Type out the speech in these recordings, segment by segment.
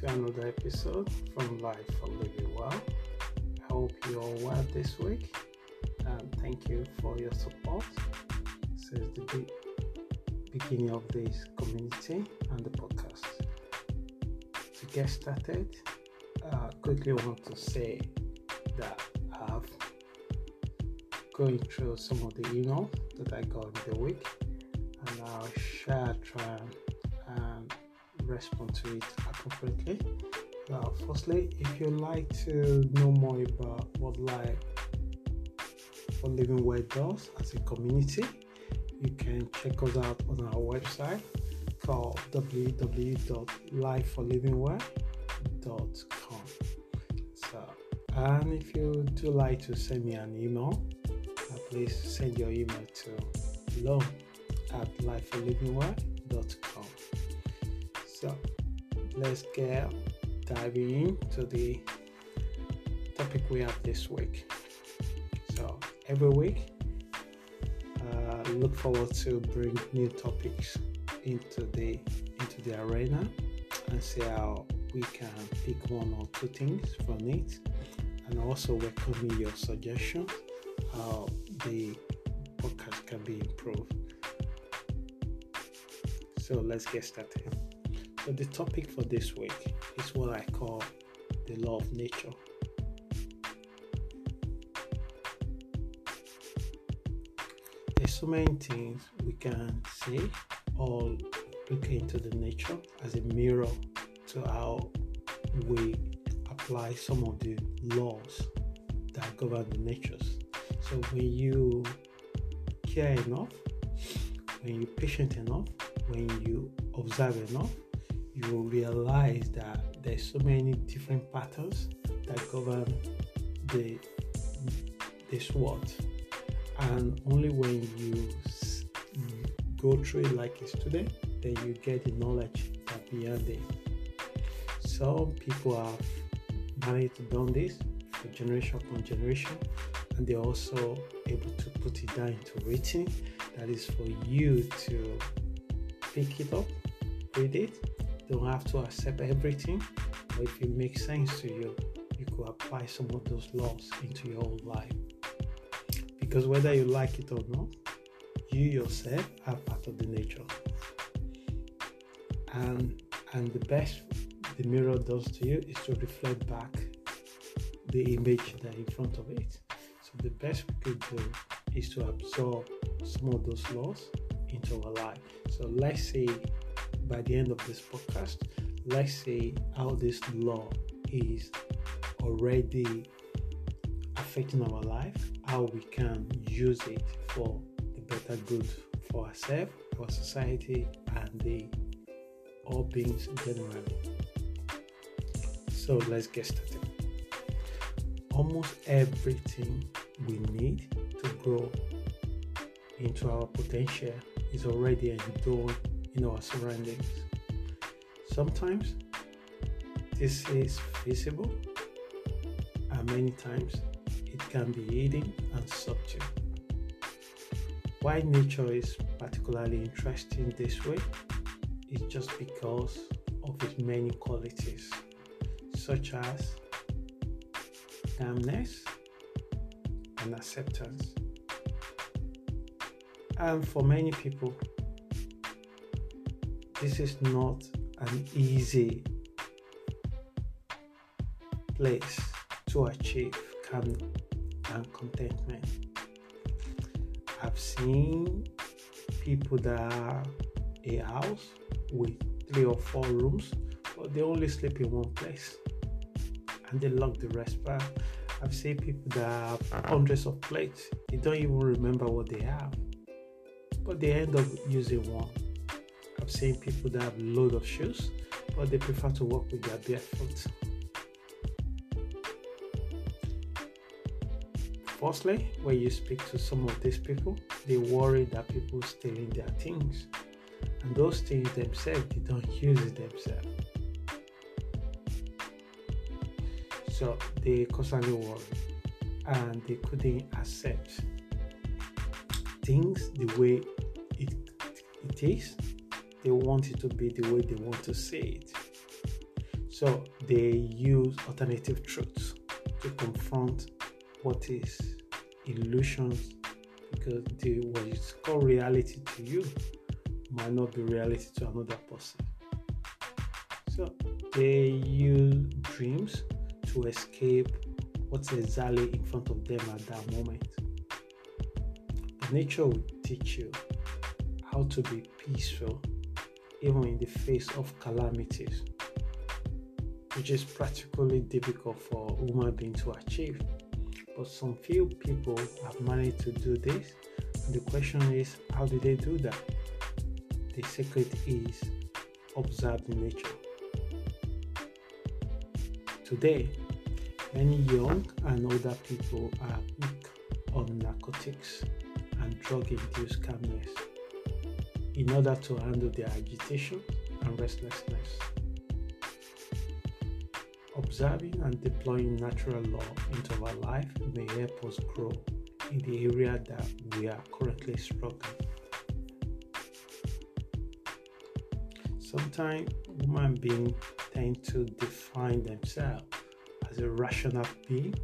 to another episode from Life for Living Well. I hope you're well this week and thank you for your support since the be- beginning of this community and the podcast. To get started, uh, quickly want to say that I've going through some of the emails that I got in the week and I'll share try respond to it appropriately. Uh, firstly, if you'd like to know more about what Life for Living Well does as a community, you can check us out on our website called www.lifeforlivingwell.com. So, and if you do like to send me an email, uh, please send your email to hello at lifeforlivingwell.com. So let's get diving into the topic we have this week. So every week, uh, look forward to bring new topics into the into the arena and see how we can pick one or two things from it, and also welcome your suggestions how the podcast can be improved. So let's get started. So the topic for this week is what I call the law of nature. There's so many things we can see or look into the nature as a mirror to how we apply some of the laws that govern the natures. So when you care enough, when you're patient enough, when you observe enough, you will realize that there's so many different patterns that govern the this world, and only when you go through it like a student, then you get the knowledge that beyond it. Some people have managed to done this for generation upon generation, and they're also able to put it down into written. That is for you to pick it up, read it. Don't have to accept everything, but if it makes sense to you, you could apply some of those laws into your own life. Because whether you like it or not, you yourself are part of the nature. And and the best the mirror does to you is to reflect back the image that in front of it. So the best we could do is to absorb some of those laws into our life. So let's say by the end of this podcast, let's say how this law is already affecting our life, how we can use it for the better good for ourselves, for society, and the all beings generally. So let's get started. Almost everything we need to grow into our potential is already endowed in our surroundings. Sometimes this is visible, and many times it can be hidden and subtle. Why nature is particularly interesting this way is just because of its many qualities, such as calmness and acceptance. And for many people, this is not an easy place to achieve calm and contentment. I've seen people that are a house with three or four rooms, but they only sleep in one place and they lock the rest back. I've seen people that have hundreds of plates, they don't even remember what they have, but they end up using one. Seen people that have load of shoes, but they prefer to walk with their bare foot. Firstly, when you speak to some of these people, they worry that people stealing their things, and those things themselves they don't use it themselves. So they constantly worry, and they couldn't accept things the way it it is. They want it to be the way they want to see it. So they use alternative truths to confront what is illusions because the what is called reality to you might not be reality to another person. So they use dreams to escape what's exactly in front of them at that moment. Nature will teach you how to be peaceful even in the face of calamities, which is practically difficult for a human being to achieve. But some few people have managed to do this. And the question is, how do they do that? The secret is observing nature. Today, many young and older people are weak on narcotics and drug induced calmness in order to handle their agitation and restlessness. Observing and deploying natural law into our life may help us grow in the area that we are currently struggling. Sometimes human beings tend to define themselves as a rational being.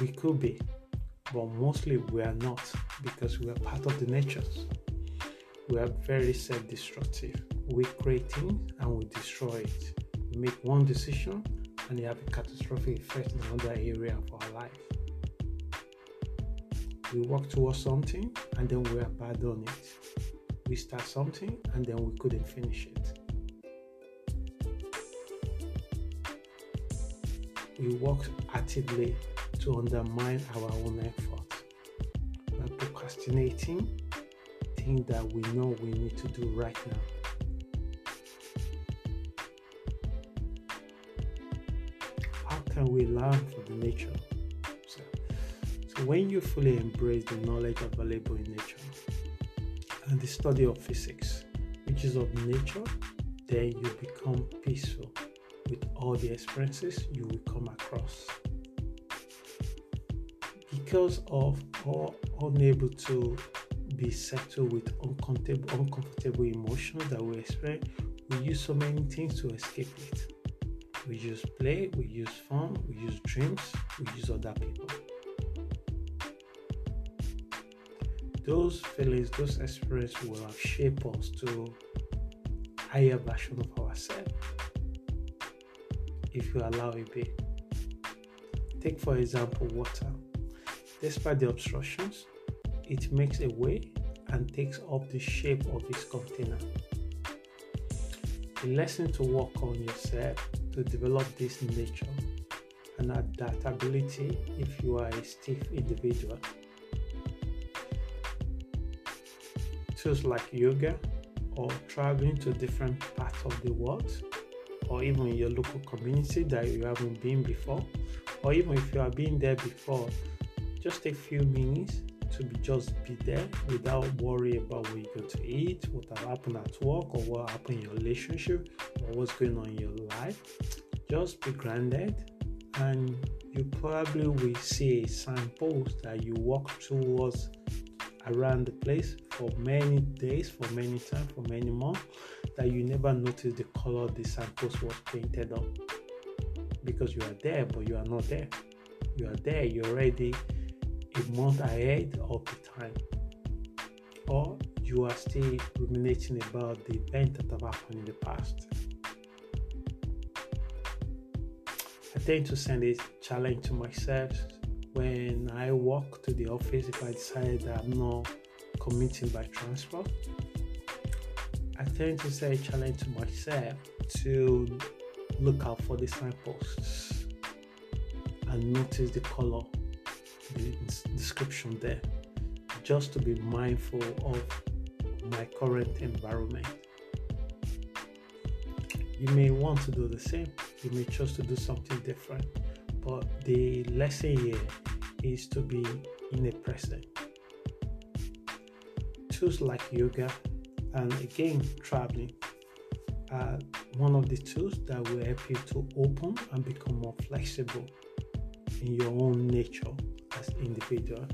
We could be, but mostly we are not because we are part of the natures. We are very self destructive. We create things and we destroy it. We make one decision and it have a catastrophic effect in another area of our life. We work towards something and then we abandon it. We start something and then we couldn't finish it. We work actively to undermine our own effort procrastinating things that we know we need to do right now. How can we learn from the nature? So, so when you fully embrace the knowledge available in nature and the study of physics, which is of nature, then you become peaceful with all the experiences you will come across. Because of or unable to be settled with uncomfortable, uncomfortable emotions that we experience, we use so many things to escape it. We use play, we use fun, we use dreams, we use other people. Those feelings, those experiences will shape us to higher version of ourselves if you allow it be. Take for example water. Despite the obstructions, it makes a way and takes up the shape of its container. A lesson to work on yourself to develop this nature and adaptability if you are a stiff individual. Tools like yoga or traveling to different parts of the world or even your local community that you haven't been before or even if you have been there before just a few minutes to be just be there without worry about what you're going to eat, what will happen at work, or what happened in your relationship, or what's going on in your life. Just be grounded, and you probably will see a signpost that you walk towards around the place for many days, for many times, for many months, that you never notice the color the signpost was painted on because you are there, but you are not there. You are there, you're already a month ahead of the time, or you are still ruminating about the event that have happened in the past. I tend to send a challenge to myself when I walk to the office if I decide that I'm not commuting by transport. I tend to set a challenge to myself to look out for the signposts and notice the color the description there just to be mindful of my current environment. You may want to do the same, you may choose to do something different, but the lesson here is to be in the present. Tools like yoga and again traveling are one of the tools that will help you to open and become more flexible in your own nature as individual.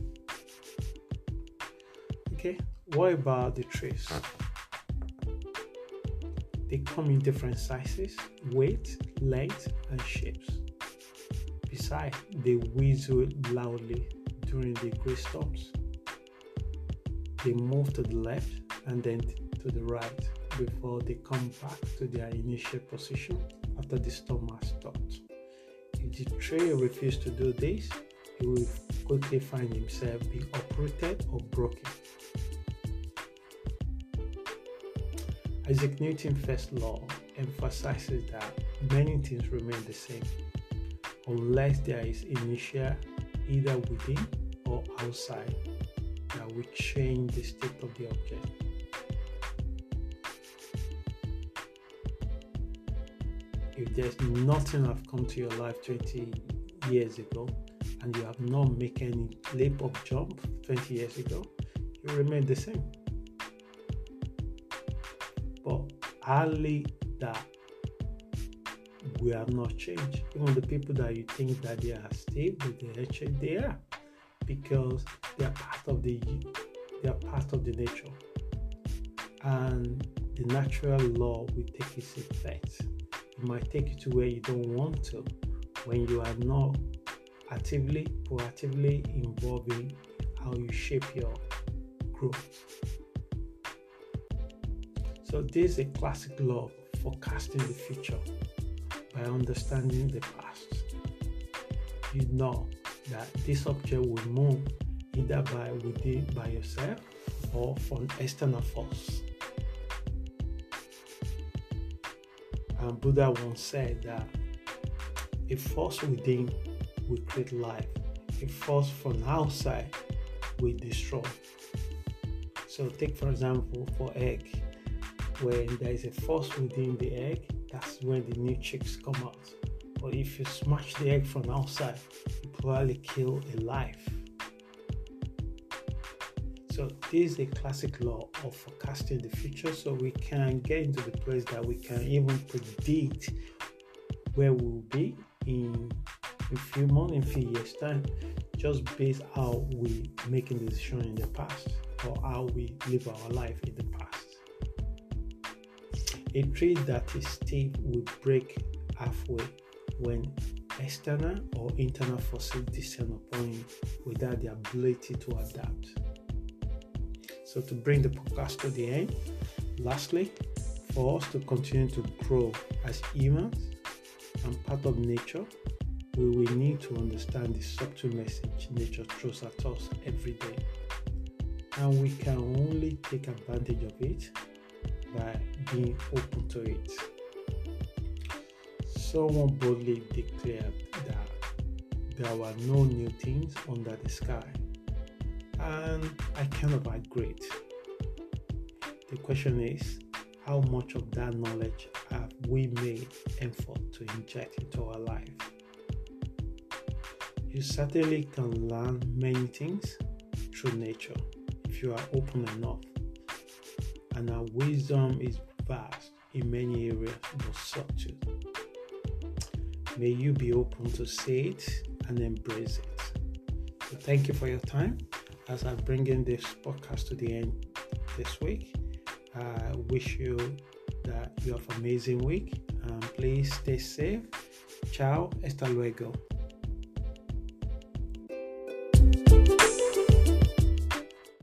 Okay, what about the trees? They come in different sizes, weight, length, and shapes. Besides, they whistle loudly during the great storms. They move to the left and then to the right before they come back to their initial position after the storm has stopped. If the tree refuses to do this, he will quickly find himself being uprooted or broken. Isaac Newton's first law emphasizes that many things remain the same unless there is inertia either within or outside that will change the state of the object. If there's nothing have come to your life 20 years ago and you have not made any leap of jump 20 years ago, you remain the same. But hardly that we have not changed. Even the people that you think that they are stable, they are they are because they are part of the they are part of the nature, and the natural law will take its effect. It might take you to where you don't want to when you are not actively, proactively involving how you shape your growth. So this is a classic law forecasting the future by understanding the past. You know that this object will move either by within by yourself or from external force. And Buddha once said that a force within will create life, a force from outside will destroy. So take for example for egg, when there is a force within the egg, that's when the new chicks come out. But if you smash the egg from outside, you probably kill a life. So this is a classic law of forecasting the future. So we can get into the place that we can even predict where we'll be in a few months, in a few years' time, just based how we making the decision in the past or how we live our life in the past. A tree that is steep will break halfway when external or internal forces descend upon you without the ability to adapt. So, to bring the podcast to the end, lastly, for us to continue to grow as humans and part of nature, we will need to understand the subtle message nature throws at us every day. And we can only take advantage of it by being open to it. Someone boldly declared that there were no new things under the sky, and I kind of agree. The question is, how much of that knowledge have we made effort to inject into our life? You certainly can learn many things through nature if you are open enough and our wisdom is vast in many areas but subtle. May you be open to see it and embrace it. So, thank you for your time as I bring in this podcast to the end this week. I wish you that you have an amazing week and please stay safe. Ciao, hasta luego.